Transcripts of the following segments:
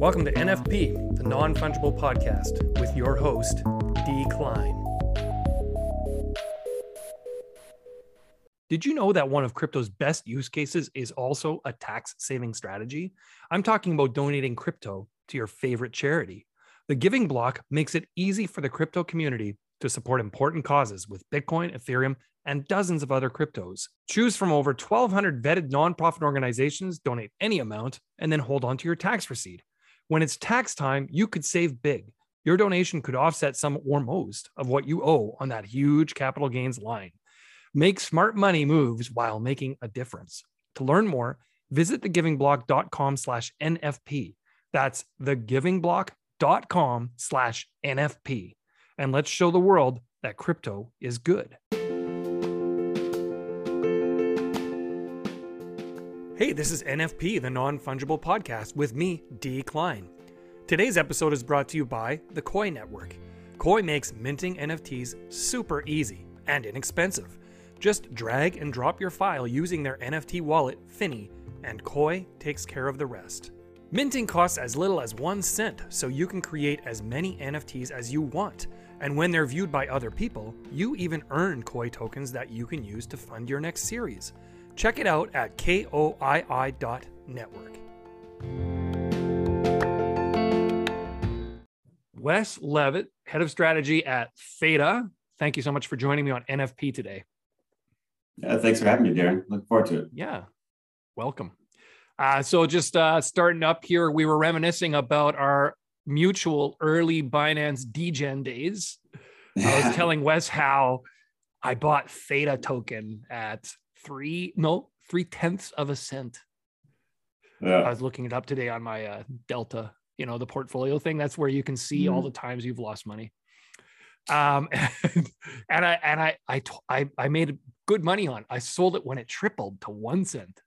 Welcome to NFP, the non fungible podcast, with your host, D. Kleine. Did you know that one of crypto's best use cases is also a tax saving strategy? I'm talking about donating crypto to your favorite charity. The Giving Block makes it easy for the crypto community to support important causes with Bitcoin, Ethereum, and dozens of other cryptos. Choose from over 1,200 vetted nonprofit organizations, donate any amount, and then hold on to your tax receipt. When it's tax time, you could save big. Your donation could offset some or most of what you owe on that huge capital gains line. Make smart money moves while making a difference. To learn more, visit thegivingblock.com slash NFP. That's thegivingblock.com slash NFP. And let's show the world that crypto is good. Hey, this is NFP, the non fungible podcast, with me, D. Kleine. Today's episode is brought to you by the Koii Network. Koii makes minting NFTs super easy and inexpensive. Just drag and drop your file using their NFT wallet, Finnie, and Koii takes care of the rest. Minting costs as little as one cent, so you can create as many NFTs as you want. And when they're viewed by other people, you even earn Koii tokens that you can use to fund your next series. Check it out at koii.network. Wes Levitt, head of strategy at Theta. Thank you so much for joining me on NFP today. Yeah, thanks for having me, Darren. Look forward to it. Yeah, welcome. Uh, so, just uh, starting up here, we were reminiscing about our mutual early Binance degen days. I was telling Wes how I bought Theta token at three no three tenths of a cent. Yeah. I was looking it up today on my uh, Delta, you know, the portfolio thing. That's where you can see mm. all the times you've lost money. Um, and, and I and I I I I made good money on. I sold it when it tripled to one cent.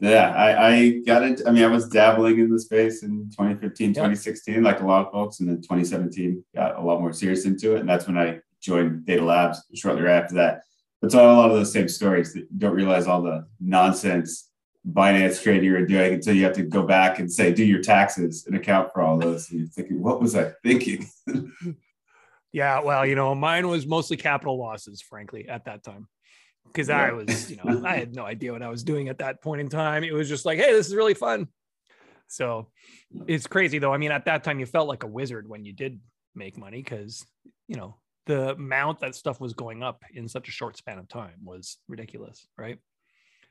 Yeah, I, I got it. I mean, I was dabbling in the space in 2015, 2016, like a lot of folks, and then 2017 got a lot more serious into it, and that's when I joined Theta Labs. Shortly after that, it's all a lot of those same stories that you don't realize all the nonsense Binance trade you were doing until you have to go back and say, do your taxes and account for all those. And you're thinking, what was I thinking? yeah, well, you know, mine was mostly capital losses, frankly, at that time. Because yeah. I was, you know, I had no idea what I was doing at that point in time. It was just like, hey, this is really fun. So it's crazy though. I mean, at that time, you felt like a wizard when you did make money because, you know, the amount that stuff was going up in such a short span of time was ridiculous, right?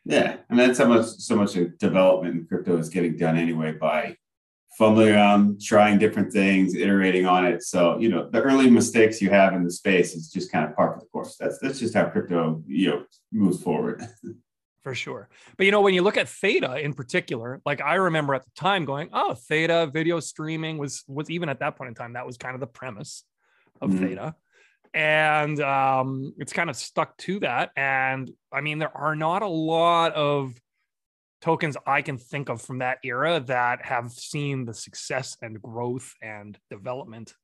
Yeah, and that's how much so much of development in crypto is getting done anyway by fumbling around, trying different things, iterating on it. So you know the early mistakes you have in the space is just kind of part of the course. That's that's just how crypto you know moves forward. For sure. But you know, when you look at Theta in particular, like I remember at the time going, oh, Theta video streaming was was even at that point in time, that was kind of the premise of mm-hmm. Theta and um, it's kind of stuck to that. And I mean, there are not a lot of tokens I can think of from that era that have seen the success and growth and development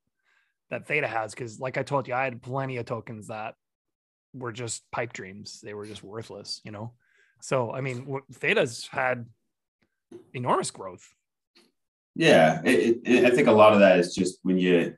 that Theta has. Because, like I told you, I had plenty of tokens that were just pipe dreams. They were just worthless, you know. So, I mean, Theta's had enormous growth. Yeah, it, it, I think a lot of that is just when you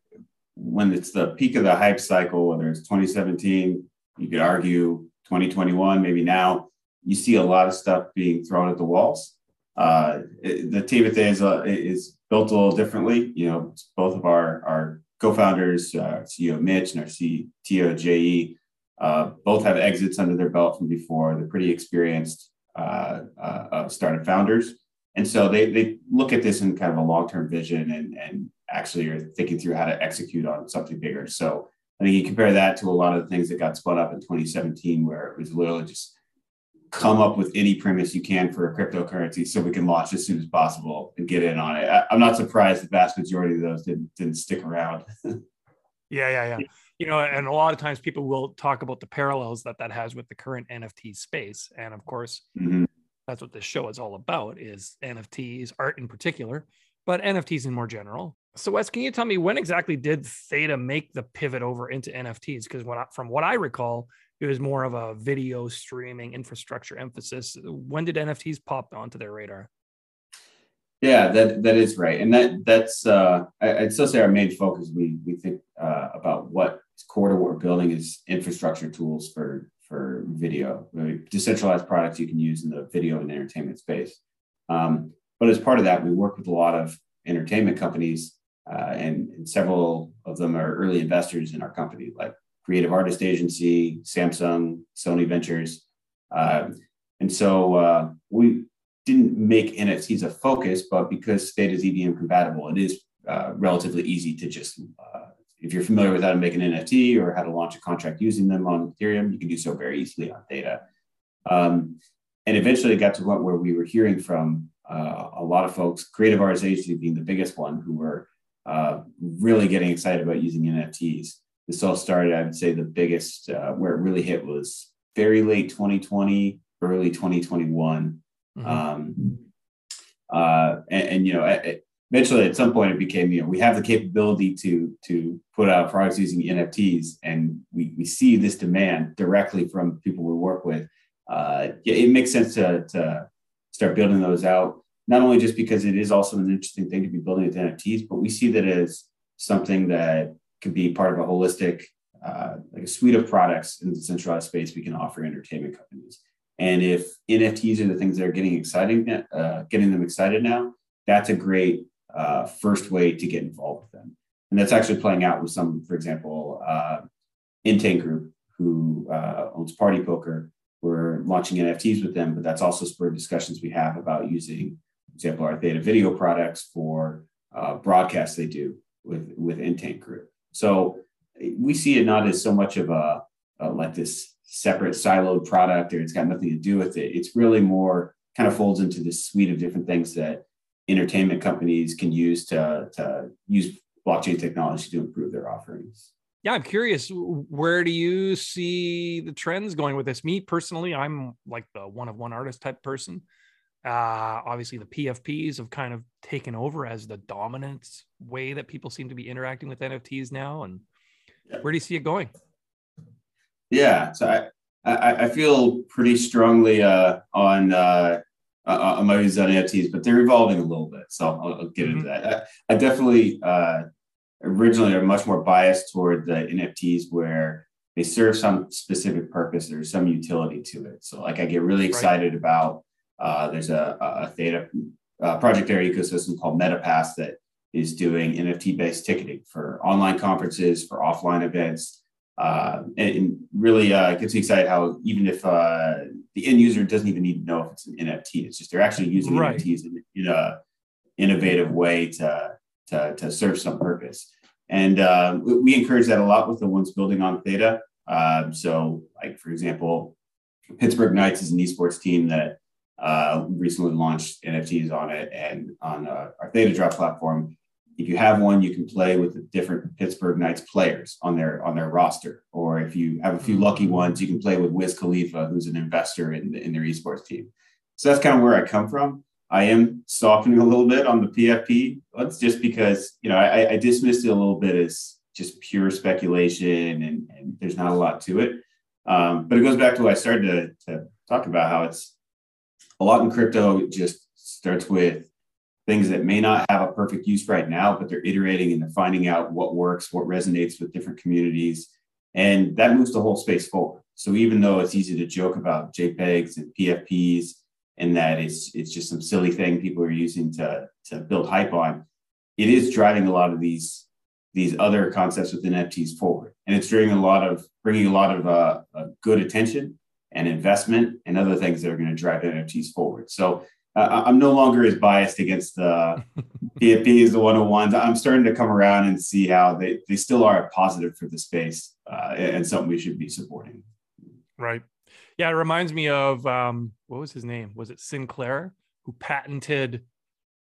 when it's the peak of the hype cycle, whether it's 2017, you could argue 2021, maybe now, you see a lot of stuff being thrown at the walls. Uh, it, Theta is, uh, is built a little differently. You know, both of our, our co-founders, uh, CEO Mitch and our CTO JE, uh, both have exits under their belt from before. They're pretty experienced uh, uh, startup founders. And so they, they look at this in kind of a long-term vision and, and actually are thinking through how to execute on something bigger. So I think you compare that to a lot of the things that got spun up in 2017, where it was literally just come up with any premise you can for a cryptocurrency so we can launch as soon as possible and get in on it. I, am not surprised the vast majority of those didn't didn't stick around. yeah, yeah, yeah. You know, and a lot of times people will talk about the parallels that that has with the current NFT space, and of course, mm-hmm. that's what this show is all about: is NFTs, art in particular, but NFTs in more general. So, Wes, can you tell me when exactly did Theta make the pivot over into NFTs? Because from what I recall, it was more of a video streaming infrastructure emphasis. When did NFTs pop onto their radar? Yeah, that that is right, and that that's uh, I, would still say our main focus. We we think uh, about what core to what we're building is infrastructure tools for for video, decentralized products you can use in the video and entertainment space. Um, but as part of that, we work with a lot of entertainment companies, uh, and, several of them are early investors in our company, like Creative Artist Agency, Samsung, Sony Ventures. Uh, and so uh, we didn't make NFTs a focus, but because Theta is EVM compatible, it is uh, relatively easy to just, uh, if you're familiar with how to make an NFT or how to launch a contract using them on Ethereum, you can do so very easily on Theta. Um, and eventually it got to the point where we were hearing from uh, a lot of folks, Creative Artists Agency being the biggest one, who were uh, really getting excited about using NFTs. This all started, I would say, the biggest uh, where it really hit was very late 2020, early 2021. Mm-hmm. Um, uh, and, and, you know, eventually at some point it became, you know, we have the capability to to put out products using NFTs, and we we see this demand directly from people we work with. Uh, it makes sense to to start building those out. Not only just because it is also an interesting thing to be building with NFTs, but we see that as something that could be part of a holistic, uh, like a suite of products in the decentralized space we can offer entertainment companies. And if NFTs are the things that are getting exciting, uh, getting them excited now, that's a great uh, first way to get involved with them. And that's actually playing out with some, for example, uh, Group, who uh, owns Party Poker. We're launching NFTs with them, but that's also spurred discussions we have about using, example, our Theta video products for uh, broadcasts they do with, with Entain Group. So we see it not as so much of a, a like this separate siloed product or it's got nothing to do with it. It's really more kind of folds into this suite of different things that entertainment companies can use to, to use blockchain technology to improve their offerings. Yeah, I'm curious. Where do you see the trends going with this? Me personally, I'm like the one of one artist type person. Uh, obviously, the PFPs have kind of taken over as the dominant way that people seem to be interacting with NFTs now. And where do you see it going? Yeah, so I I, I feel pretty strongly uh, on uh, uh, on my views on NFTs, but they're evolving a little bit. So I'll, I'll get mm-hmm. into that. I, I definitely uh, originally are much more biased toward the NFTs where they serve some specific purpose. There's some utility to it. So like I get really excited right. about uh, there's a, a theta uh, project area ecosystem called MetaPass that is doing NFT based ticketing for online conferences, for offline events uh, and, really uh, gets me excited how even if uh, the end user doesn't even need to know if it's an NFT, it's just they're actually using right. NFTs in, in, a innovative way to, to, to serve some purpose. And uh, we encourage that a lot with the ones building on Theta. Uh, so, like for example, Pittsburgh Knights is an esports team that uh, recently launched NFTs on it and on uh, our Theta Drop platform if you have one, you can play with the different Pittsburgh Knights players on their on their roster. Or if you have a few lucky mm-hmm. ones, you can play with Wiz Khalifa, who's an investor in, in their esports team. So that's kind of where I come from. I am softening a little bit on the PFP. That's just because you know I, I dismissed it a little bit as just pure speculation, and, and there's not a lot to it. Um, but it goes back to what I started to, to talk about how it's a lot in crypto. just starts with things that may not have a perfect use right now, but they're iterating and they're finding out what works, what resonates with different communities. And that moves the whole space forward. So even though it's easy to joke about JPEGs and PFPs and that it's it's just some silly thing people are using to, to build hype on, it is driving a lot of these these other concepts within NFTs forward. And it's bringing a lot of bringing a lot of uh, uh, good attention and investment and other things that are going to drive NFTs forward. So uh, I'm no longer as biased against the PFPs, the 101s. I'm starting to come around and see how they, they still are a positive for the space uh, and something we should be supporting. Right. Yeah, it reminds me of um, what was his name? Was it Sinclair who patented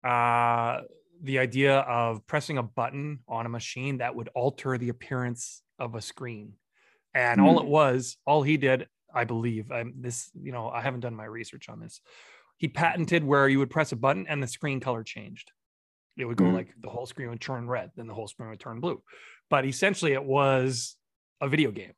uh, the idea of pressing a button on a machine that would alter the appearance of a screen? And mm. all hmm. it was, all he did, I believe, I'm, this, you know, I haven't done my research on this he patented where you would press a button and the screen color changed. It would go mm-hmm. like the whole screen would turn red, then the whole screen would turn blue. But essentially, it was a video game,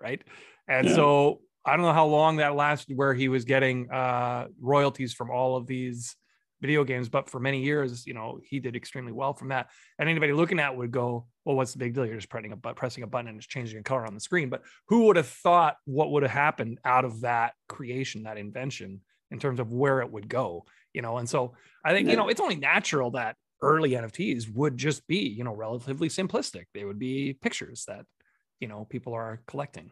right? And yeah. so I don't know how long that lasted, where he was getting uh, royalties from all of these video games, but for many years, you know, he did extremely well from that. And anybody looking at would go, well, what's the big deal? You're just pressing a button, pressing a button and it's changing a color on the screen. But who would have thought what would have happened out of that creation, that invention, in terms of where it would go? You know, and so I think, you know, it's only natural that early NFTs would just be, you know, relatively simplistic. They would be pictures that, you know, people are collecting.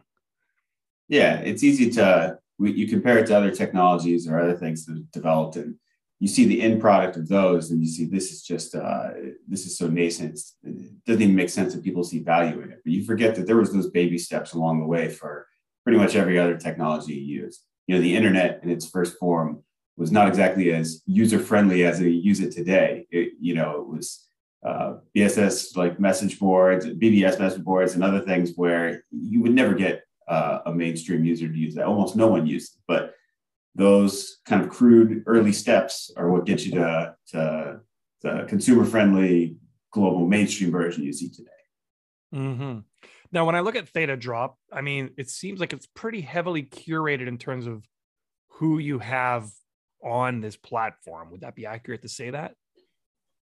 Yeah, it's easy to you compare it to other technologies or other things that have developed, and you see the end product of those, and you see this is just uh, this is so nascent. It doesn't even make sense that people see value in it. But you forget that there was those baby steps along the way for pretty much every other technology you use. You know, the internet in its first form was not exactly as user friendly as we use it today. It, you know, it was uh, BSS like message boards, BBS message boards, and other things where you would never get uh, a mainstream user to use that. Almost no one used it, but those kind of crude early steps are what get you to, to the consumer friendly global mainstream version you see today. Mm-hmm. Now, when I look at Theta Drop, I mean, it seems like it's pretty heavily curated in terms of who you have on this platform. Would that be accurate to say that?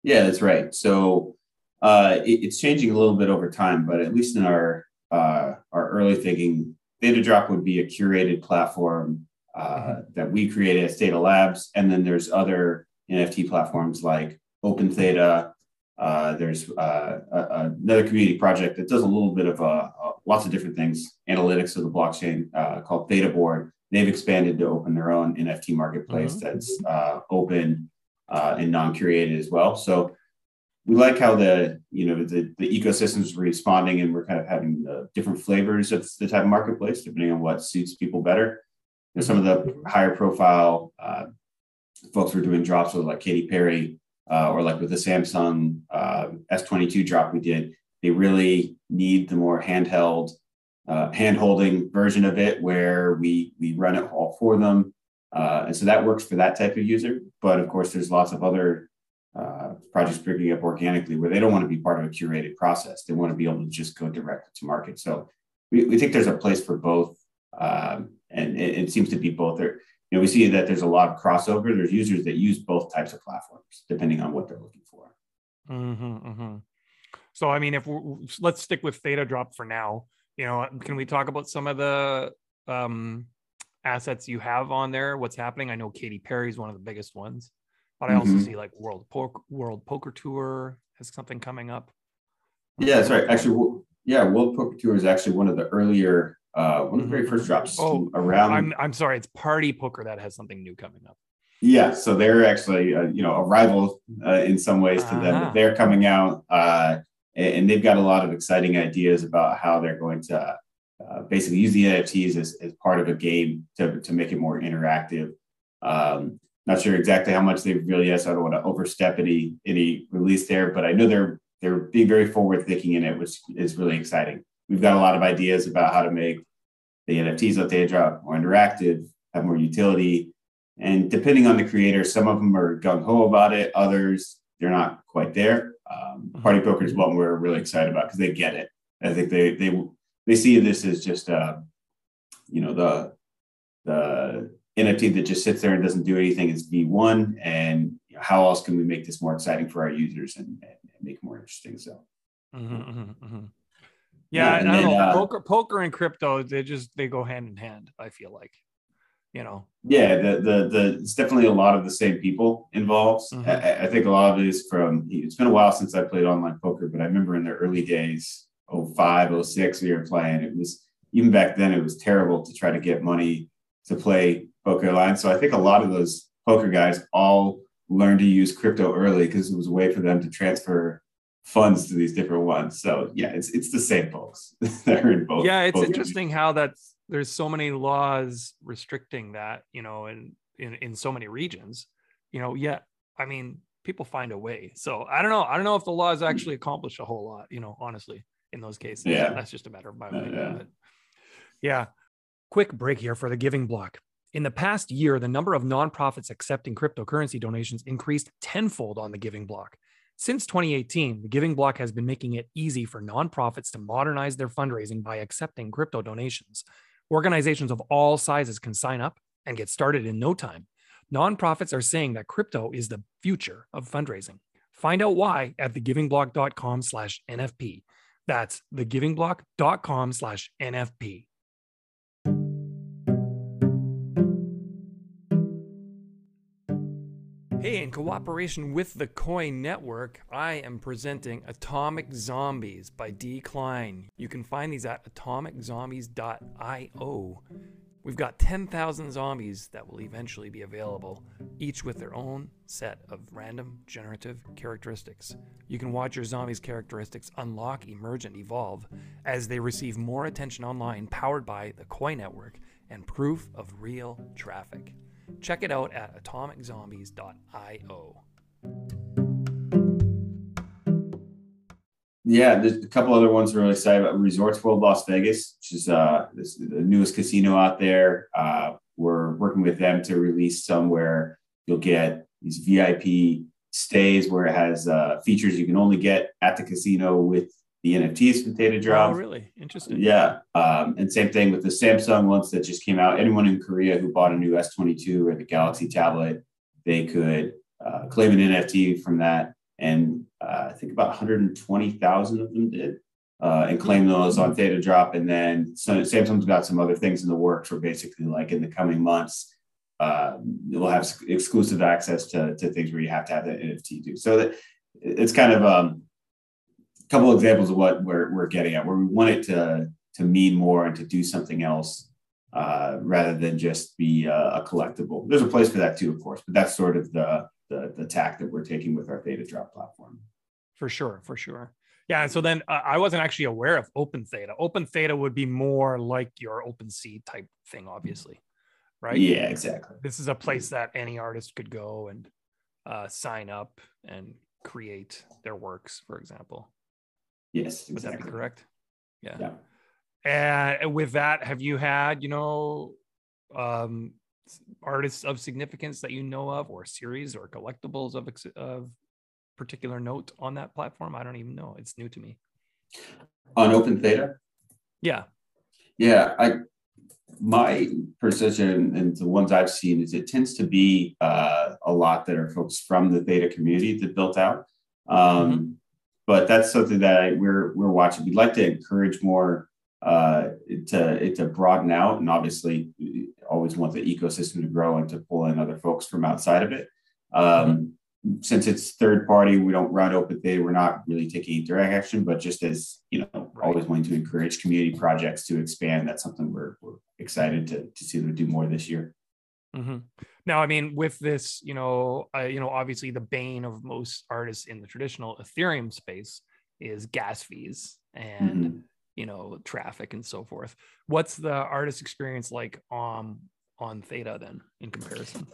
Yeah, that's right. So uh, it, it's changing a little bit over time, but at least in our uh, our early thinking, Theta Drop would be a curated platform uh, that we created at Theta Labs, and then there's other NFT platforms like Open Theta. Uh, there's uh, a, another community project that does a little bit of uh, uh, lots of different things, analytics of the blockchain uh, called Theta Board. They've expanded to open their own NFT marketplace mm-hmm. that's open and non-curated as well. So we like how the you know the, the ecosystem is responding and we're kind of having different flavors of the type of marketplace depending on what suits people better you know, some of the higher profile uh, folks were doing drops with like Katy Perry uh, or like with the Samsung uh, S22 drop we did they really need the more handheld uh, hand holding version of it where we we run it all for them uh, and so that works for that type of user but of course there's lots of other uh, projects picking up organically where they don't want to be part of a curated process. They want to be able to just go direct to market. So we, we think there's a place for both. Um, and it, it, seems to be both there. You know, we see that there's a lot of crossover. There's users that use both types of platforms depending on what they're looking for. Mm-hmm, mm-hmm. So, I mean, if let's stick with Theta Drop for now, you know, can we talk about some of the um, assets you have on there? What's happening? I know Katy Perry is one of the biggest ones. But I also mm-hmm. see like World Poker World Poker Tour has something coming up. Yeah, that's right. Actually, yeah, World Poker Tour is actually one of the earlier, uh, one of the very first drops oh, around. I'm I'm sorry, it's Party Poker that has something new coming up. Yeah, so they're actually uh, you know a rival uh, in some ways to them. They're coming out, uh, and they've got a lot of exciting ideas about how they're going to uh, basically use the NFTs as, as part of a game to to make it more interactive. Um, not sure exactly how much they've really yet, so I don't want to overstep any any release there, but I know they're they're being very forward thinking in it, which is really exciting. We've got a lot of ideas about how to make the NFTs that they drop more interactive, have more utility, and depending on the creator, some of them are gung ho about it, others they're not quite there. Um, mm-hmm. Party poker is one we're really excited about because they get it. I think they they they see this as just uh, you know the the NFT that just sits there and doesn't do anything is V1. And how else can we make this more exciting for our users and, and make it more interesting? So, mm-hmm, mm-hmm, mm-hmm. Yeah, yeah I don't know. Uh, poker, poker and crypto, they just they go hand in hand. I feel like, you know. Yeah, the the the it's definitely a lot of the same people involved. Mm-hmm. I, I, think a lot of it is from. It's been a while since I played online poker, but I remember in the early days, 05, 06, we were playing. It was even back then. It was terrible to try to get money to play poker line. So I think a lot of those poker guys all learned to use crypto early because it was a way for them to transfer funds to these different ones. So yeah, it's it's the same folks that are in both. Yeah, it's both interesting how that's there's so many laws restricting that, you know, in in in so many regions. You know, yeah, I mean, people find a way. So I don't know. I don't know if the laws hmm. actually accomplish a whole lot, you know, honestly, in those cases. Yeah. That's just a matter of my uh, opinion. Yeah. But yeah. Quick break here for the giving block. In the past year, the number of nonprofits accepting cryptocurrency donations increased tenfold on the Giving Block. Since 2018, the Giving Block has been making it easy for nonprofits to modernize their fundraising by accepting crypto donations. Organizations of all sizes can sign up and get started in no time. Nonprofits are saying that crypto is the future of fundraising. Find out why at thegivingblock.com slash NFP. That's thegivingblock.com slash NFP. In cooperation with the Koii Network, I am presenting Atomic Zombies by D. Kleine. You can find these at atomiczombies.io. We've got 10,000 zombies that will eventually be available, each with their own set of random generative characteristics. You can watch your zombies' characteristics unlock, emerge, and evolve as they receive more attention online, powered by the Koii Network and proof of real traffic. Check it out at atomiczombies.io. Yeah, there's a couple other ones we're really excited about. Resorts World Las Vegas, which is uh, this, the newest casino out there. Uh, we're working with them to release somewhere you'll get these VIP stays where it has uh, features you can only get at the casino with the NFTs from Theta Drop. Oh, really? Interesting. Yeah. Um, and same thing with the Samsung ones that just came out. Anyone in Korea who bought a new S22 or the Galaxy tablet, they could uh, claim an NFT from that and uh, I think about 120,000 of them did, uh, and claim those on Theta Drop. And then Samsung's got some other things in the works where basically, like in the coming months, uh, we'll have exclusive access to, to things where you have to have that NFT too. So that it's kind of um, couple of examples of what we're, we're getting at, where we want it to to mean more and to do something else uh, rather than just be a, a collectible. There's a place for that too, of course, but that's sort of the the, the tack that we're taking with our Theta Drop platform. For sure, for sure. Yeah. And so then uh, I wasn't actually aware of Open Theta. Open Theta would be more like your OpenSea type thing, obviously. Right. Yeah, exactly. This is a place that any artist could go and uh, sign up and create their works, for example. Yes. Exactly. Would that be correct? Yeah. yeah. And with that, have you had, you know, um, artists of significance that you know of, or series or collectibles of of particular note on that platform? I don't even know. It's new to me. On Open Theta. Yeah. Yeah, I my perception and the ones I've seen is it tends to be uh, a lot that are folks from the Theta community that built out. Um, mm-hmm. But that's something that I, we're we're watching. We'd like to encourage more uh, to to broaden out, and obviously, always want the ecosystem to grow and to pull in other folks from outside of it. Um, since it's third party, we don't run open theta. We're not really taking direct action, but just as you know, right. always wanting to encourage community projects to expand. That's something we're, we're excited to, to see them do more this year. Mm-hmm. Now, I mean, with this, you know, uh, you know, obviously the bane of most artists in the traditional Ethereum space is gas fees and mm-hmm. you know traffic and so forth. What's the artist experience like um on theta then in comparison?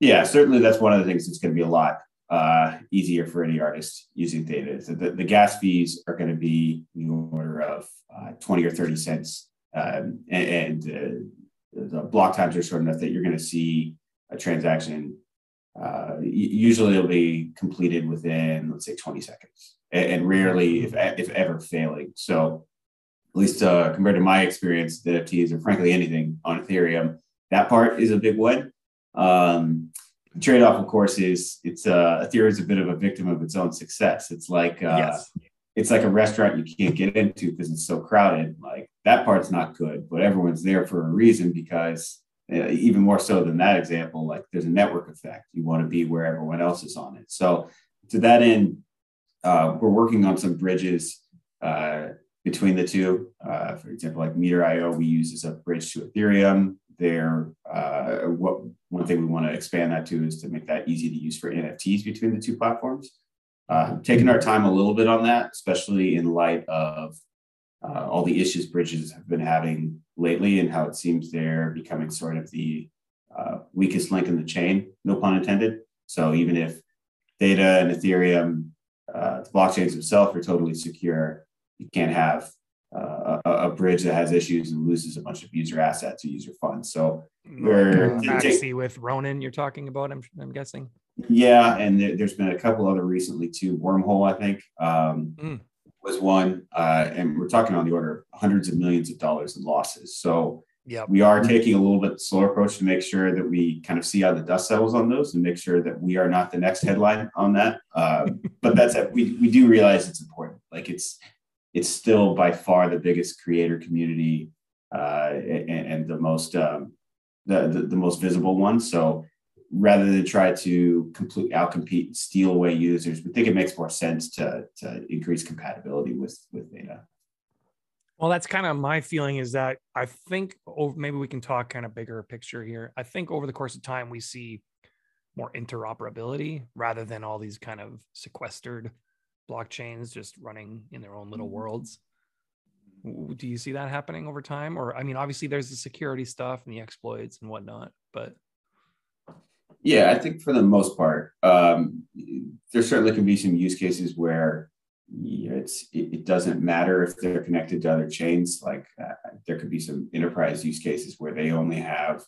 Yeah certainly that's one of the things that's going to be a lot uh, easier for any artist using theta. So the, the gas fees are going to be in the order of uh, 20 or 30 cents um, and, and uh, the block times are short enough that you're going to see a transaction uh, usually it'll be completed within let's say 20 seconds and, rarely if, if ever failing so at least uh, compared to my experience, the NFTs or frankly anything on Ethereum, that part is a big win. Um, the trade-off, of course, is it's uh, Ethereum is a bit of a victim of its own success. It's like uh, yes. it's like a restaurant you can't get into because it's so crowded. Like that part's not good, but everyone's there for a reason because even more so than that example, like there's a network effect. You want to be where everyone else is on it. So to that end, uh, we're working on some bridges uh, between the two. Uh, for example, like Meter.io, we use as a bridge to Ethereum. There, uh, what one thing we want to expand that to is to make that easy to use for NFTs between the two platforms. Uh, taking our time a little bit on that, especially in light of uh, all the issues bridges have been having lately, and how it seems they're becoming sort of the uh, weakest link in the chain. No pun intended. So even if Theta and Ethereum, uh, the blockchains themselves are totally secure, you can't have uh, a, a, bridge that has issues and loses a bunch of user assets or user funds. So we're Maxi with Ronin you're talking about, I'm, I'm guessing. Yeah, and there, has been a couple other recently too. Wormhole, I think, um, mm. Was one, uh, and we're talking on the order of hundreds of millions of dollars in losses. So Yeah, we are taking a little bit slower approach to make sure that we kind of see how the dust settles on those and make sure that we are not the next headline on that. Uh, but that's it. We we do realize it's important. Like it's it's still by far the biggest creator community uh, and, and, the most um, the, the, the most visible one. So rather than try to completely outcompete and steal away users, we think it makes more sense to to increase compatibility with with Theta. Well, that's kind of my feeling is that I think over, maybe we can talk kind of bigger picture here. I think over the course of time, we see more interoperability rather than all these kind of sequestered blockchains just running in their own little mm-hmm. worlds. Do you see that happening over time? Or, I mean, obviously there's the security stuff and the exploits and whatnot, but. Yeah, I think for the most part, um, there certainly can be some use cases where it's it, doesn't matter if they're connected to other chains. Like uh, there could be some enterprise use cases where they only have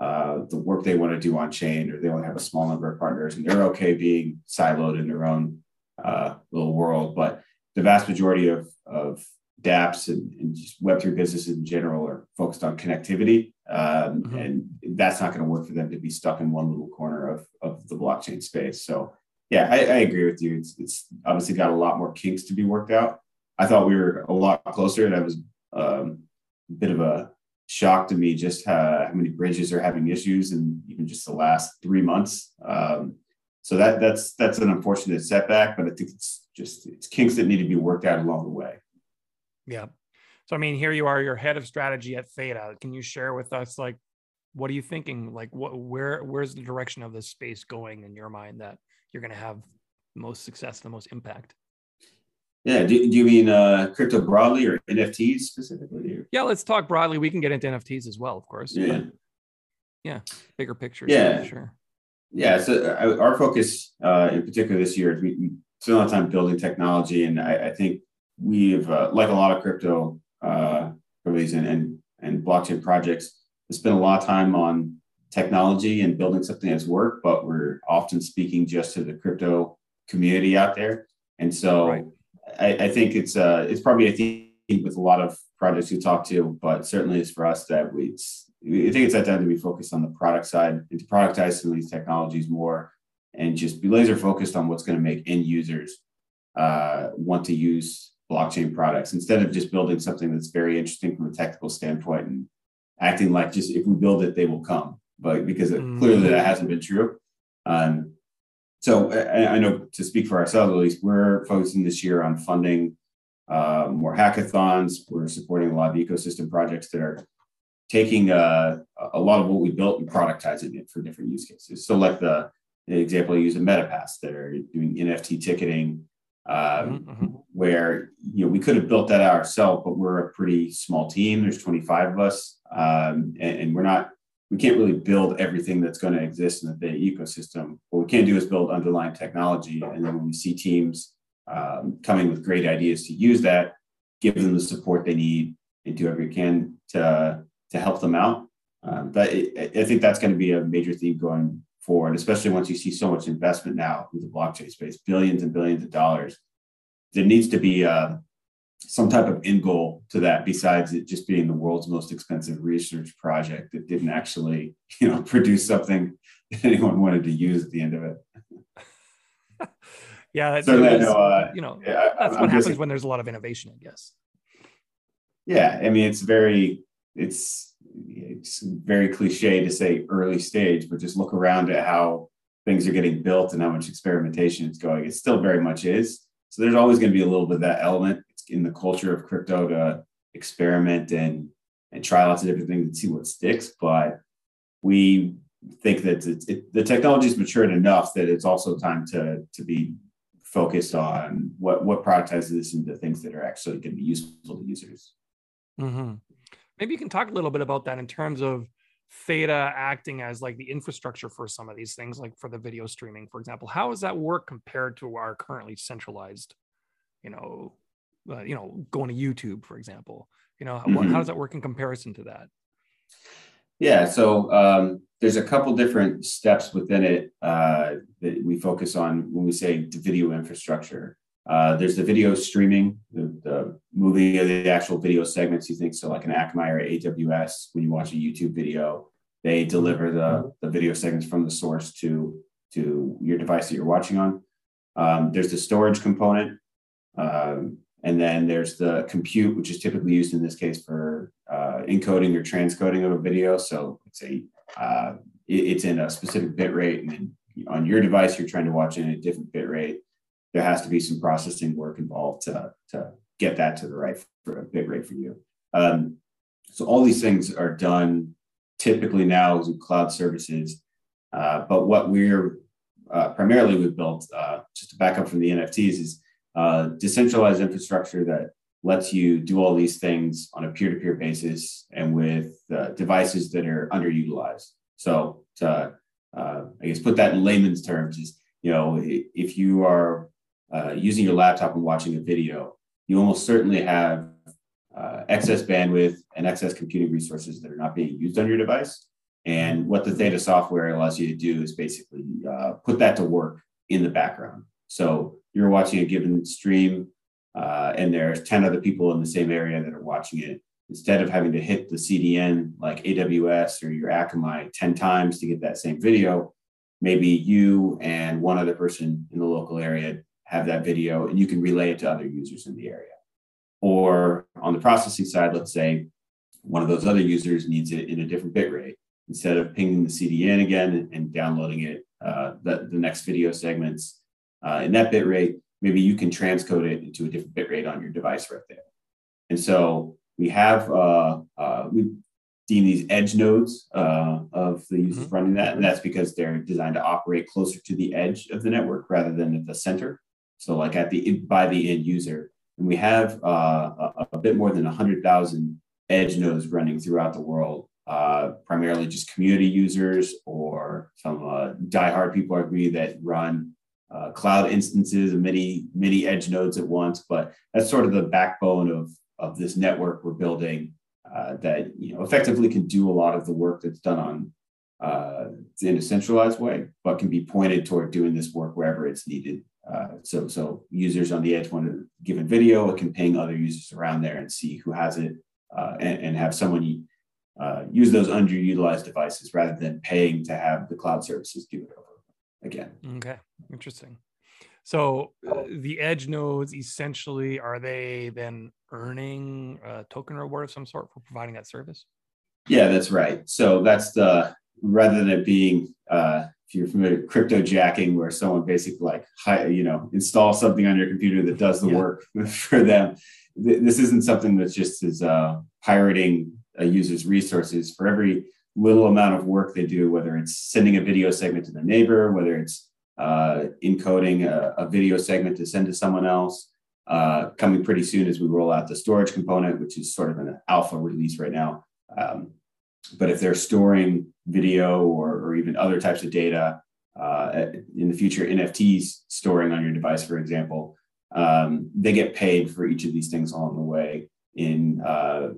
uh, the work they want to do on chain, or they only have a small number of partners, and they're okay being siloed in their own uh, little world. But the vast majority of of dApps and, and just Web3 businesses in general are focused on connectivity. Um, mm-hmm. And that's not going to work for them to be stuck in one little corner of, of the blockchain space. So yeah, I, I agree with you. It's, it's obviously got a lot more kinks to be worked out. I thought we were a lot closer. and That was um, a bit of a shock to me just how, how, many bridges are having issues in even just the last three months. Um, so that that's that's an unfortunate setback, but I think it's just it's kinks that need to be worked out along the way. Yeah. So I mean, here you are, you're head of strategy at Theta. Can you share with us like what are you thinking? Like what where where's the direction of this space going in your mind that you're going to have most success, the most impact. Yeah. Do, do you mean uh, crypto broadly or NFTs specifically? Yeah, let's talk broadly. We can get into NFTs as well, of course. Yeah. yeah. Bigger picture. Yeah. Sure. Yeah. So uh, our focus uh, in particular this year is we, spend a lot of time building technology. And I, I think we've, uh, like a lot of crypto uh, companies and, and, and blockchain projects, spend a lot of time on technology and building something that's work, but we're often speaking just to the crypto community out there. And so right. I, I, think it's uh, it's probably a theme with a lot of projects we talk to, but certainly it's for us that we I think it's that time to be focused on the product side and to productize some of these technologies more and just be laser focused on what's going to make end users uh, want to use blockchain products instead of just building something that's very interesting from a technical standpoint and acting like just if we build it, they will come but because mm. clearly that hasn't been true. Um, so I, I, know to speak for ourselves, at least, we're focusing this year on funding uh, more hackathons. We're supporting a lot of ecosystem projects that are taking uh, a lot of what we built and productizing it for different use cases. So, like the, the example I use in MetaPass, that are doing NFT ticketing, um, mm-hmm, mm-hmm. where you know we could have built that out ourselves, but we're a pretty small team. There's 25 of us, um, and, and, we're not we can't really build everything that's going to exist in the Theta ecosystem. What we can do is build underlying technology. And then when we see teams um, coming with great ideas to use that, give them the support they need and do everything we can to, to help them out. Um, but it, I think that's going to be a major theme going forward, especially once you see so much investment now in the blockchain space, billions and billions of dollars. There needs to be uh, some type of end goal to that besides it just being the world's most expensive research project that didn't actually you know produce something that anyone wanted to use at the end of it yeah that's, so uh, you know yeah, that's I'm what happens when there's a lot of innovation i guess yeah i mean it's very it's it's very cliche to say early stage but just look around at how things are getting built and how much experimentation is going it still very much is so there's always going to be a little bit of that element in the culture of crypto to experiment and and try lots of different things and see what sticks. But we think that it, the technology is matured enough that it's also time to to be focused on what what productizes this into things that are actually going to be useful to users. Mm-hmm. Maybe you can talk a little bit about that in terms of Theta acting as like the infrastructure for some of these things, like for the video streaming, for example. How does that work compared to our currently centralized, you know, uh, you know, going to YouTube, for example? You know, mm-hmm. how, how does that work in comparison to that? Yeah, so um, there's a couple different steps within it uh, that we focus on when we say video infrastructure. Uh, there's the video streaming, the, the movie of the actual video segments. You think so, like an Akamai or AWS. When you watch a YouTube video, they deliver the, the video segments from the source to to your device that you're watching on. Um, there's the storage component, um, and then there's the compute, which is typically used in this case for uh, encoding or transcoding of a video. So it's a uh, it, it's in a specific bit rate, and then on your device you're trying to watch in a different bit rate there has to be some processing work involved to, to get that to the right a bit rate for you. Um, so all these things are done typically now with cloud services. Uh, but what we're uh, primarily we've built, uh, just to back up from the NFTs, is uh, decentralized infrastructure that lets you do all these things on a peer-to-peer basis and with uh, devices that are underutilized. So to, uh, I guess, put that in layman's terms is, you know, if you are uh, using your laptop and watching a video, you almost certainly have uh, excess bandwidth and excess computing resources that are not being used on your device. And what the Theta software allows you to do is basically uh, put that to work in the background. So you're watching a given stream, uh, and there's 10 other people in the same area that are watching it. Instead of having to hit the CDN like AWS or your Akamai 10 times to get that same video, maybe you and one other person in the local area have that video and you can relay it to other users in the area. Or on the processing side, let's say one of those other users needs it in a different bit rate. Instead of pinging the CDN again and, downloading it, uh, the, the next video segments uh, in that bit rate, maybe you can transcode it into a different bit rate on your device right there. And so we have, uh, uh we deem these edge nodes uh, of the users mm-hmm. running that. And that's because they're designed to operate closer to the edge of the network rather than at the center. So like at the by the end user, and we have uh, a, a, bit more than 100,000 edge nodes running throughout the world, uh, primarily just community users or some uh, diehard people like me that run uh, cloud instances of many many edge nodes at once. But that's sort of the backbone of of this network we're building uh, that you know effectively can do a lot of the work that's done on uh, in a centralized way, but can be pointed toward doing this work wherever it's needed uh, so, so users on the edge want to give a video, it can ping other users around there and see who has it, uh, and, and, have someone uh, use those underutilized devices rather than paying to have the cloud services do it over again. Okay, interesting. So uh, the edge nodes essentially are they then earning a token reward of some sort for providing that service? Yeah, that's right. So that's the rather than it being uh, if you're familiar with crypto jacking where someone basically like you know install something on your computer that does the yeah. work for them this isn't something that's just is uh, pirating a user's resources for every little amount of work they do whether it's sending a video segment to their neighbor whether it's uh, encoding a, a, video segment to send to someone else uh, coming pretty soon as we roll out the storage component which is sort of an alpha release right now um, but if they're storing video or, or even other types of data uh, in the future, NFTs storing on your device, for example, um, they get paid for each of these things along the way in uh,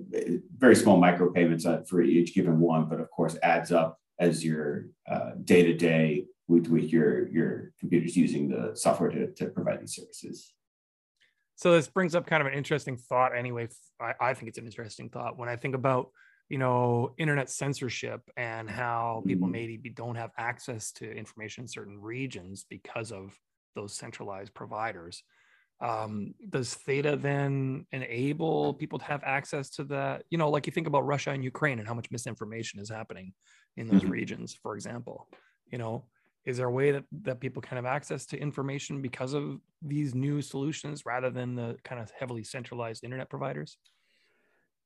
very small micro payments for each given one, but of course adds up as your day to day with, with your, your computers using the software to, to provide these services. So this brings up kind of an interesting thought. Anyway, I, I think it's an interesting thought when I think about you know internet censorship and how people mm-hmm. maybe don't have access to information in certain regions because of those centralized providers. Um, does theta then enable people to have access to that? You know like you think about russia and ukraine and how much misinformation is happening in those mm-hmm. regions for example. You know is there a way that, that people can have access to information because of these new solutions rather than the kind of heavily centralized internet providers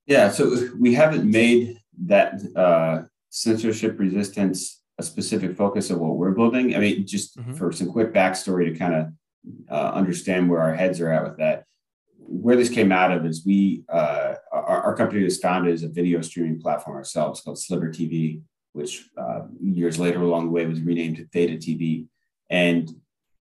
yeah, so we haven't made that uh, censorship resistance a specific focus of what we're building. I mean, just mm-hmm. for some quick backstory to kind of uh, understand where our heads are at with that. Where this came out of is we, uh, our, our, company was founded as a video streaming platform ourselves called Sliver TV, which uh, years later along the way was renamed to Theta TV. And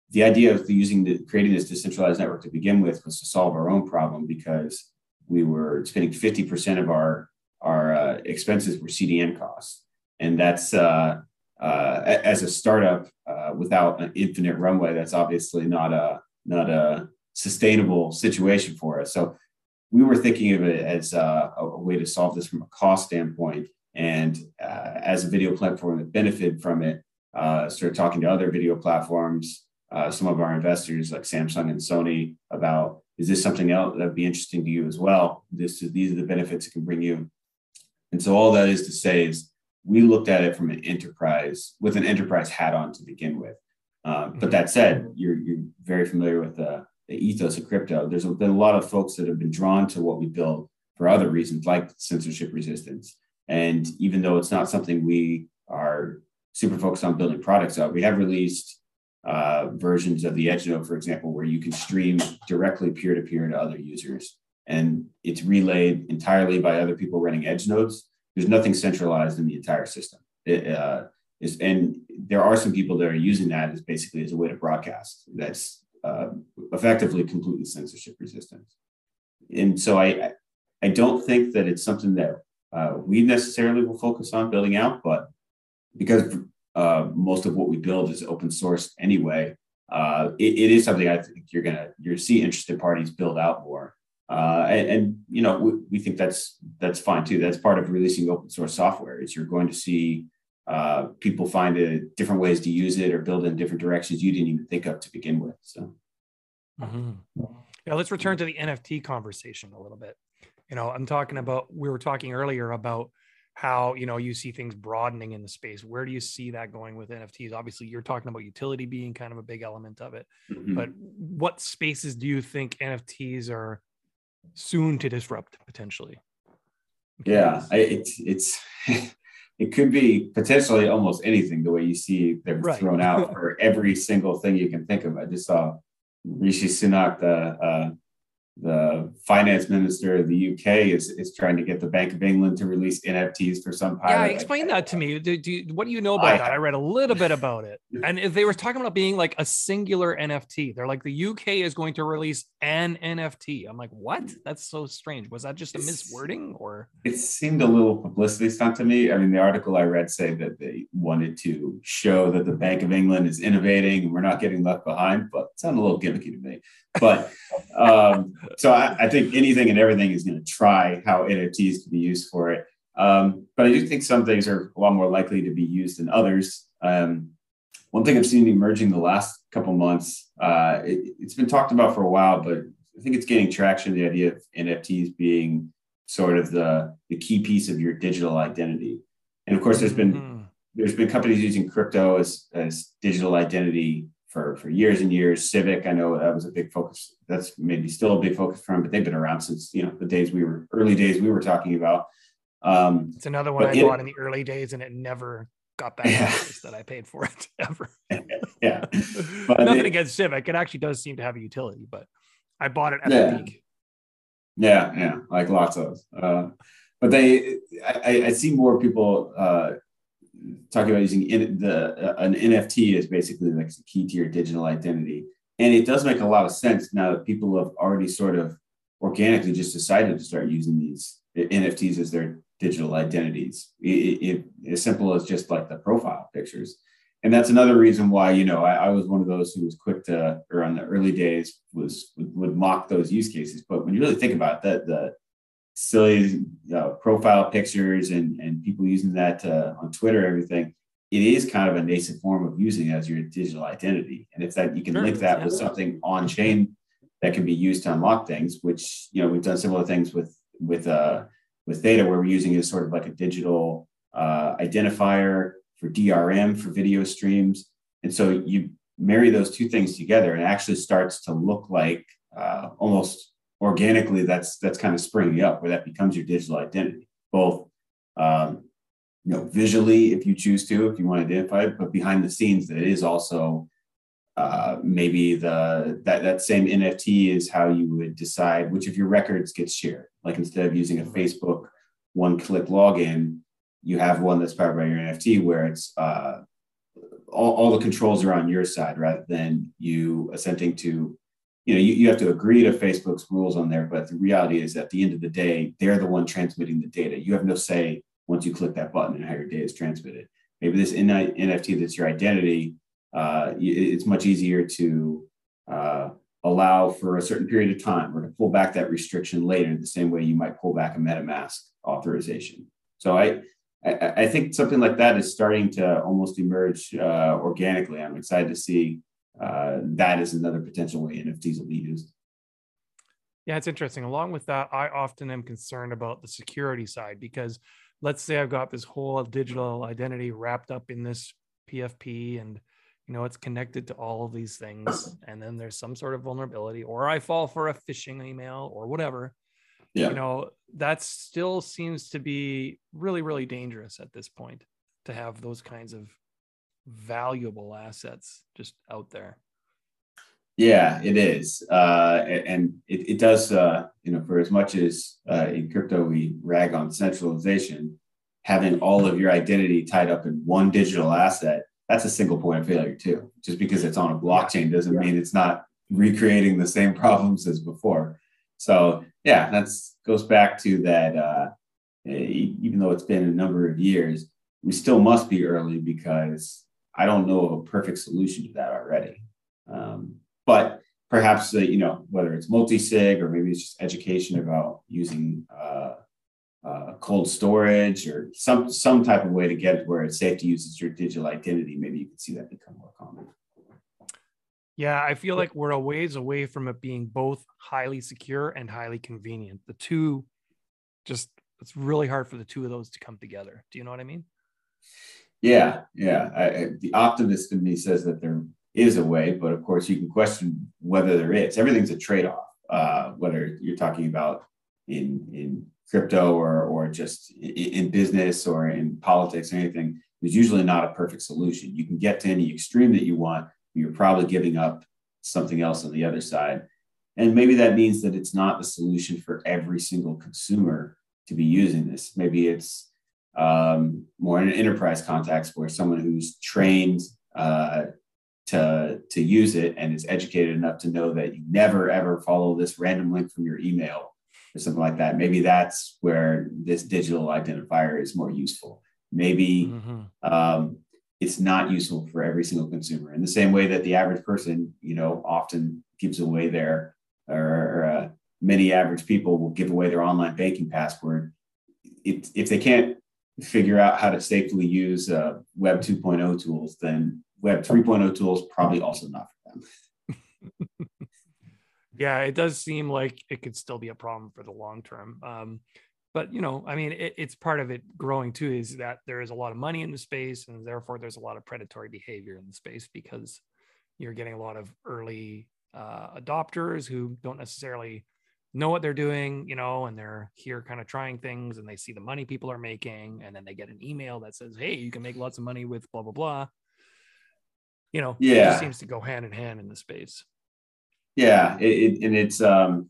the idea of using the, creating this decentralized network to begin with was to solve our own problem because we were spending 50% of our our uh, expenses were CDN costs, and that's uh, uh, as a startup uh, without an infinite runway. That's obviously not a not a sustainable situation for us. So we were thinking of it as uh, a, a way to solve this from a cost standpoint. And as a video platform that benefited from it, started talking to other video platforms, some of our investors like Samsung and Sony about is this something else that would be interesting to you as well? This is, these are the benefits it can bring you. And so all that is to say is we looked at it from an enterprise with an enterprise hat on to begin with. Um, but that said, you're, you're very familiar with the, the ethos of crypto. There's been a lot of folks that have been drawn to what we build for other reasons, like censorship resistance. And even though it's not something we are super focused on building products of, we have released uh, versions of the Edge Node, for example, where you can stream directly peer to peer to other users. And it's relayed entirely by other people running Edge nodes. There's nothing centralized in the entire system. It, uh, is, and there are some people that are using that as basically as a way to broadcast that's uh, effectively completely censorship resistant. And so I, I don't think that it's something that uh, we necessarily will focus on building out, but because uh, most of what we build is open source anyway. Uh, it, it is something I think you're gonna you're see interested parties build out more, uh, and, and, you know we, we, think that's that's fine too. That's part of releasing open source software. Is you're going to see uh, people find it, different ways to use it or build in different directions you didn't even think of to begin with. So, mm-hmm. yeah, let's return to the NFT conversation a little bit. You know, I'm talking about we were talking earlier about how you know you see things broadening in the space where do you see that going with nfts obviously you're talking about utility being kind of a big element of it mm-hmm. but what spaces do you think nfts are soon to disrupt potentially yeah I, it's it's it could be potentially almost anything the way you see them right. thrown out for every single thing you can think of i just saw rishi sunak the uh, the finance minister of the UK is, is trying to get the Bank of England to release NFTs for some pilot. Yeah, explain that to me. Do, do, what do you know about I, that? I read a little bit about it. And they were talking about being like a singular NFT, they're like the UK is going to release an NFT. I'm like, what? That's so strange. Was that just a miswording or? It seemed a little publicity stunt to me. I mean, the article I read said that they wanted to show that the Bank of England is innovating and we're not getting left behind, but it sounded a little gimmicky to me. But um, so I, I, think anything and everything is going to try how NFTs can be used for it. Um, but I do think some things are a lot more likely to be used than others. Um, one thing I've seen emerging the last couple months, uh, it, has been talked about for a while, but I think it's gaining traction. The idea of NFTs being sort of the, the key piece of your digital identity. And of course, there's been mm-hmm. there's been companies using crypto as, as digital identity for for years and years. Civic, I know that was a big focus. That's maybe still a big focus for them, but they've been around since you know the days we were early days we were talking about. Um, it's another one I it, bought in the early days, and it never got back yeah. that I paid for it ever. yeah, but nothing it, against Civic. It actually does seem to have a utility, but I bought it at yeah. the peak. Yeah, yeah, like lots of. Uh, but they, I, I see more people uh, talking about using in, the uh, an NFT is basically like the key to your digital identity, and it does make a lot of sense now that people have already sort of organically just decided to start using these NFTs as their digital identities. It, it, it, as simple as just like the profile pictures, and that's another reason why you know I, I, was one of those who was quick to, or on the early days was would, would mock those use cases. But when you really think about that, the silly uh, profile pictures and, and people using that uh, on Twitter, everything, it is kind of a nascent form of using as your digital identity. And if that you can sure. link that with something on chain that can be used to unlock things, which you know we've done similar things with with uh, with Theta, where we're using it as sort of like a digital uh, identifier for DRM for video streams. And so you marry those two things together, and it actually starts to look like uh, almost organically that's that's kind of springing up where that becomes your digital identity both um, you know visually if you choose to if you want to identify it but behind the scenes that is also uh, maybe the that that same nft is how you would decide which of your records gets shared. Like instead of using a facebook one click login you have one that's powered by your nft where it's uh, all, all the controls are on your side rather than you assenting to you know, you, you have to agree to Facebook's rules on there, but the reality is at the end of the day, they're the one transmitting the data. You have no say once you click that button and how your data is transmitted. Maybe this NFT that's your identity, uh, it's much easier to uh, allow for a certain period of time or to pull back that restriction later, the same way you might pull back a MetaMask authorization. So I, I, I think something like that is starting to almost emerge uh, organically. I'm excited to see uh, that is another potential way NFTs will be used. Yeah, it's interesting. Along with that, I often am concerned about the security side because let's say I've got this whole digital identity wrapped up in this PFP and you know it's connected to all of these things and then there's some sort of vulnerability or I fall for a phishing email or whatever. Yeah. You know, that still seems to be really really dangerous at this point to have those kinds of valuable assets just out there. Yeah, it is, uh, and it, it does. Uh, you know, for as much as uh, in crypto we rag on centralization, having all of your identity tied up in one digital asset that's a single point of failure too. Just because it's on a blockchain doesn't yeah. mean it's not recreating the same problems as before. So yeah, that's goes back to that. Uh, even though it's been a number of years, we still must be early because I don't know of a perfect solution to that already. Um, but perhaps uh, you know whether it's multi-sig or maybe it's just education about using uh, uh, cold storage or some some type of way to get it where it's safe to use your digital identity maybe you can see that become more common. Yeah i feel like we're a ways away from it being both highly secure and highly convenient. The two just it's really hard for the two of those to come together. Do you know what i mean yeah yeah. I, the optimist in me says that there is a way but of course you can question whether there is. Everything's a trade-off uh, whether you're talking about in in crypto or or just in business or in politics or anything there's usually not a perfect solution. You can get to any extreme that you want you're probably giving up something else on the other side. And maybe that means that it's not the solution for every single consumer to be using this. Maybe it's um, more in an enterprise context where someone who's trained uh, to to use it and is educated enough to know that you never ever follow this random link from your email or something like that. Maybe that's where this digital identifier is more useful. Maybe mm-hmm. um, it's not useful for every single consumer in the same way that the average person, you know, often gives away their or, or uh, many average people will give away their online banking password. If, if they can't figure out how to safely use uh, Web 2.0 tools, then Web 3.0 tools probably also not for them. yeah, it does seem like it could still be a problem for the long term. Um, but you know, I mean, it, it's part of it growing too. Is that there is a lot of money in the space, and therefore there's a lot of predatory behavior in the space because you're getting a lot of early uh, adopters who don't necessarily know what they're doing, you know, and they're here kind of trying things, and they see the money people are making, and then they get an email that says, "Hey, you can make lots of money with blah blah blah." You know, yeah, it just seems to go hand in hand in the space. Yeah, it, it, and it's um,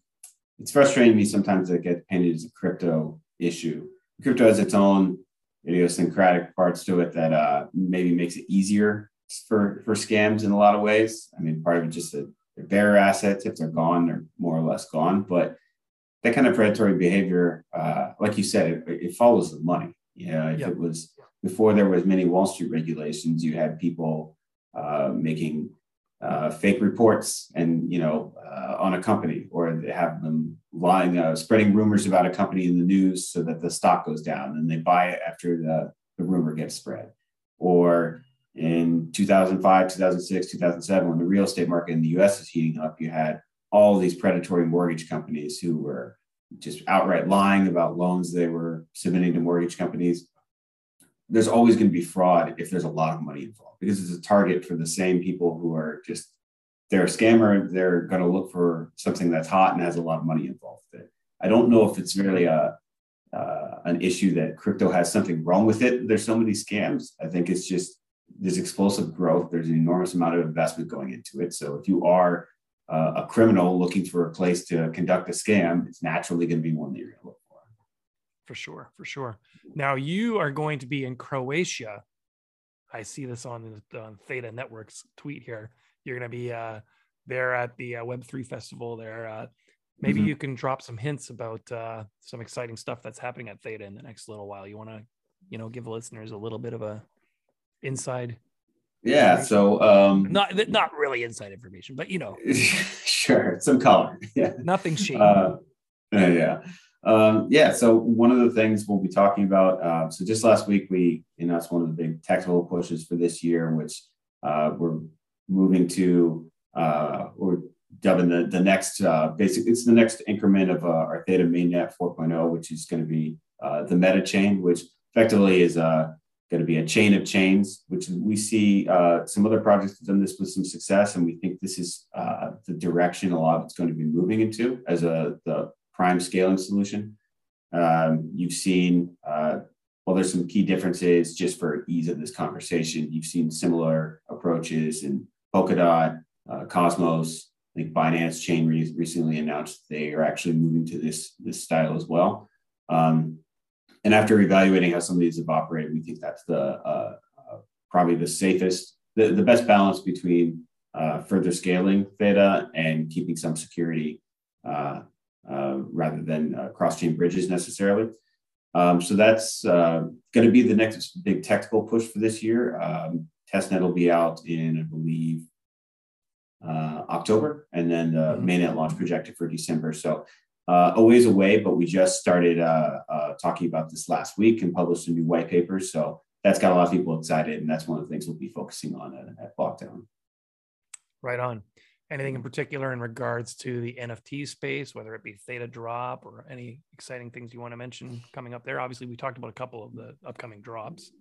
it's frustrating me sometimes that it gets painted as a crypto issue. Crypto has its own idiosyncratic parts to it that uh, maybe makes it easier for for scams in a lot of ways. I mean, part of it just that they're bearer assets. If they're gone, they're more or less gone. But that kind of predatory behavior, uh, like you said, it, it, follows the money. You know, if yep. it was before there was many Wall Street regulations, you had people uh, making uh, fake reports and you know uh, on a company or they have them lying uh, spreading rumors about a company in the news so that the stock goes down and they buy it after the, the rumor gets spread or in 2005 2006 2007 when the real estate market in the us is heating up you had all these predatory mortgage companies who were just outright lying about loans they were submitting to mortgage companies there's always going to be fraud if there's a lot of money involved because it's a target for the same people who are just they're a scammer. They're going to look for something that's hot and has a lot of money involved with it. I don't know if it's really a uh, an issue that crypto has something wrong with it. There's so many scams. I think it's just there's explosive growth. There's an enormous amount of investment going into it. So if you are uh, a criminal looking for a place to conduct a scam, it's naturally going to be one that you're going to look for For sure, for sure. Now you are going to be in Croatia. I see this on the on Theta Network's tweet here. You're going to be uh, there at the uh, Web three festival. There, uh, maybe mm-hmm. you can drop some hints about uh, some exciting stuff that's happening at Theta in the next little while. You want to, you know, give listeners a little bit of a inside Yeah. So um, not not really inside information, but you know, sure, some color. Yeah. Nothing shady. Uh, yeah. Um, yeah. So one of the things we'll be talking about. Uh, so just last week, we you know it's one of the big technical pushes for this year, which uh, we're moving to. Uh, we're dubbing the the next uh, basic. It's the next increment of uh, our Theta mainnet 4.0, which is going to be uh, the meta chain, which effectively is uh, going to be a chain of chains, which we see uh, some other projects have done this with some success, and we think this is uh, the direction a lot of it's going to be moving into as a the prime scaling solution. Um, you've seen, uh, well, there's some key differences just for ease of this conversation. You've seen similar approaches in Polkadot, uh, Cosmos. I think Binance Chain re- recently announced they are actually moving to this this style as well. Um, and after evaluating how some of these have operated, we think that's the uh, uh, probably the safest, the, the best balance between uh, further scaling Theta and keeping some security uh, uh, rather than uh, cross-chain bridges necessarily. Um, so that's going to be the next big technical push for this year. Um, testnet will be out in, I believe, October, and then the mm-hmm. mainnet launch projected for December. So uh, a ways away, but we just started uh, uh, talking about this last week and published a new white paper. So that's got a lot of people excited, and that's one of the things we'll be focusing on at, at Blockdown. Right on. Anything in particular in regards to the NFT space, whether it be Theta Drop or any exciting things you want to mention coming up there? Obviously, we talked about a couple of the upcoming drops.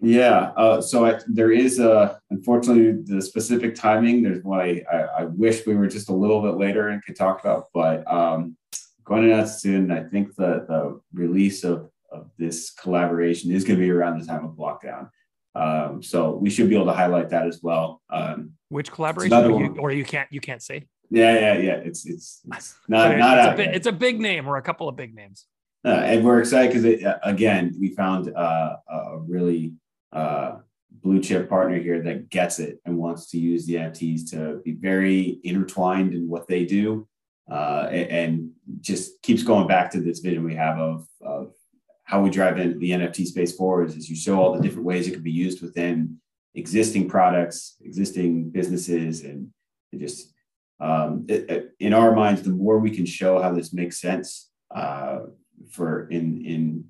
Yeah. Uh, so I, there is a, unfortunately, the specific timing. There's one I, I, I, wish we were just a little bit later and could talk about, but um, going to that soon. I think the, the release of, of this collaboration is going to be around the time of Blockdown. Um, so we should be able to highlight that as well. Um, Which collaboration, or you, or you, can't you can't say? Yeah, yeah, yeah. It's it's, it's not not it's a, big, it's a, big name or a couple of big names. Uh, and we're excited because uh, again, we found uh, a really uh, blue chip partner here that gets it and wants to use the NFTs to be very intertwined in what they do, uh, and, and, just keeps going back to this vision we have of, of how we drive in the NFT space forward. Is you show all the different ways it can be used within existing products, existing businesses, and just um, it, it, in our minds, the more we can show how this makes sense uh, for in in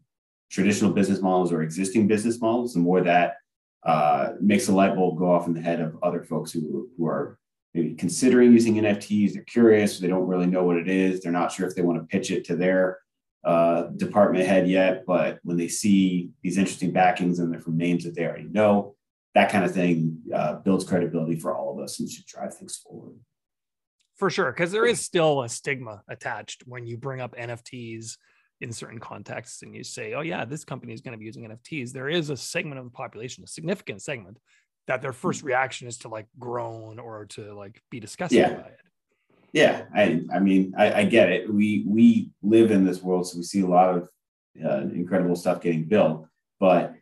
traditional business models or existing business models, the more that uh, makes a light bulb go off in the head of other folks who, who are maybe considering using NFTs. They're curious, they don't really know what it is. They're not sure if they want to pitch it to their uh, department head yet. But when they see these interesting backings and they're from names that they already know, that kind of thing uh, builds credibility for all of us and should drive things forward. For sure, because there is still a stigma attached when you bring up NFTs in certain contexts and you say, oh, yeah, this company is going to be using NFTs, there is a segment of the population, a significant segment, that their first hmm. reaction is to like groan or to like be disgusted yeah. by it. Yeah, I, I mean, I, I, get it. We we live in this world, so we see a lot of uh, incredible stuff getting built, but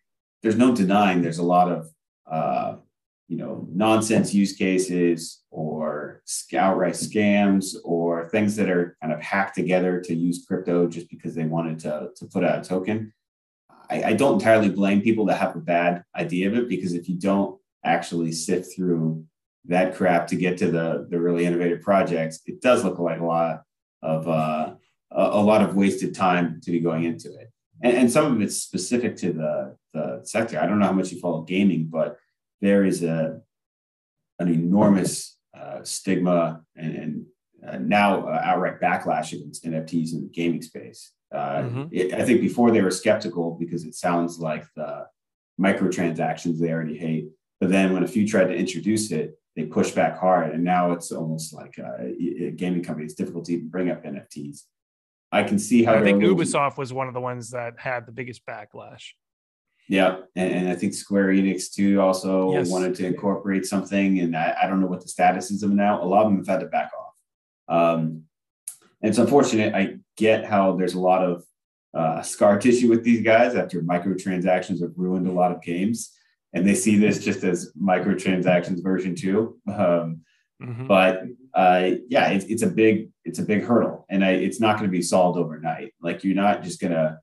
there's no denying there's a lot of uh, you know nonsense use cases or outright scams or things that are kind of hacked together to use crypto just because they wanted to, to put out a token. I, I don't entirely blame people that have a bad idea of it because if you don't actually sift through that crap to get to the the really innovative projects it does look like a lot of uh, a, lot of wasted time to be going into it. And, and some of it's specific to the the sector. I don't know how much you follow gaming but there is a an enormous uh, stigma and, and uh, now uh, outright backlash against NFTs in the gaming space. Uh, mm-hmm. It, I think before they were skeptical because it sounds like the microtransactions they already hate. But then when a few tried to introduce it, they pushed back hard, and now it's almost like uh, a, a gaming company. It's difficult to even bring up NFTs. I can see how I think Ubisoft was one of the ones that had the biggest backlash. Yeah, and, and, I think Square Enix too also yes. wanted to incorporate something, and I, I, don't know what the status is of now. A lot of them have had to back off. Um, and it's unfortunate. I get how there's a lot of uh, scar tissue with these guys after microtransactions have ruined a lot of games, and they see this just as microtransactions version two. Um, mm-hmm. But uh, yeah, it's, it's a big it's a big hurdle, and I, it's not going to be solved overnight. Like you're not just gonna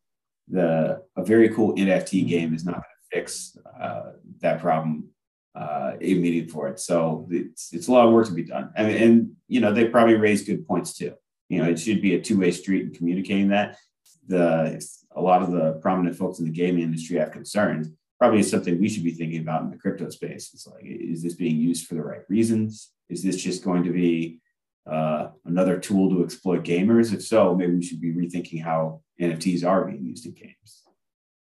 the a very cool NFT game is not going to fix uh, that problem uh, a meeting for it. So it's it's a lot of work to be done. And, and you know they probably raise good points too. You know it should be a two way street in communicating that. The a lot of the prominent folks in the gaming industry have concerns. Probably is something we should be thinking about in the crypto space. It's like, is this being used for the right reasons? Is this just going to be uh, another tool to exploit gamers? If so, maybe we should be rethinking how NFTs are being used in games.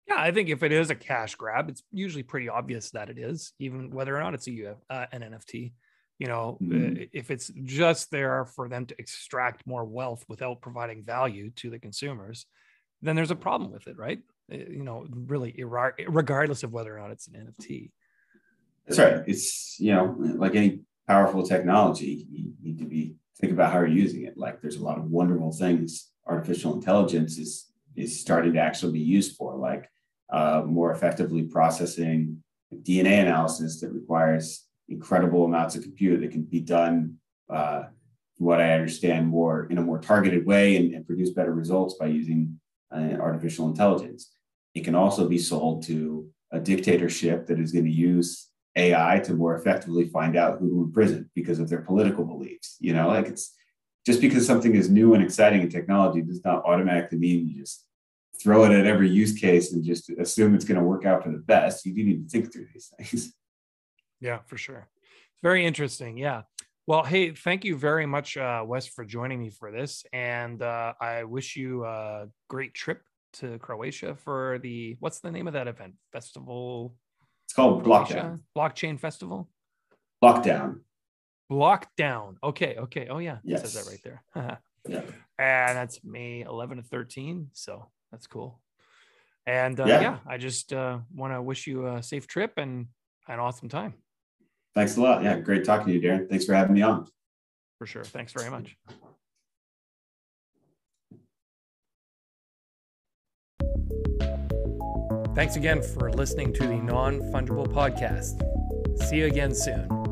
Yeah, I think if it is a cash grab, it's usually pretty obvious that it is, even whether or not it's a uh, an NFT. You know, mm-hmm. if it's just there for them to extract more wealth without providing value to the consumers, then there's a problem with it, right? Uh, you know, really, regardless of whether or not it's an NFT. That's right. It's you know, like any powerful technology, you need to be think about how you're using it. Like, there's a lot of wonderful things artificial intelligence is is starting to actually be used for, like more effectively processing DNA analysis that requires incredible amounts of compute that can be done, uh, what I understand, more in a more targeted way and, and produce better results by using uh, artificial intelligence. It can also be sold to a dictatorship that is going to use AI to more effectively find out who to imprison because of their political beliefs. You know, like it's just because something is new and exciting in technology does not automatically mean you just throw it at every use case and just assume it's going to work out for the best. You do need to think through these things. Yeah, for sure. It's very interesting. Yeah. Well, hey, thank you very much, uh, Wes, for joining me for this. And uh, I wish you a great trip to Croatia for the what's the name of that event? Festival? It's called Blockdown. Blockchain Festival? Lockdown. Lockdown. Okay. Okay. Oh, yeah. Yes. It says that right there. yeah. And that's May 11 to 13. So that's cool. And uh, yeah. yeah. I just uh, want to wish you a safe trip and an awesome time. Thanks a lot. Yeah, great talking to you, Darren. Thanks for having me on. For sure. Thanks very much. Thanks again for listening to the Non Fungible Podcast. See you again soon.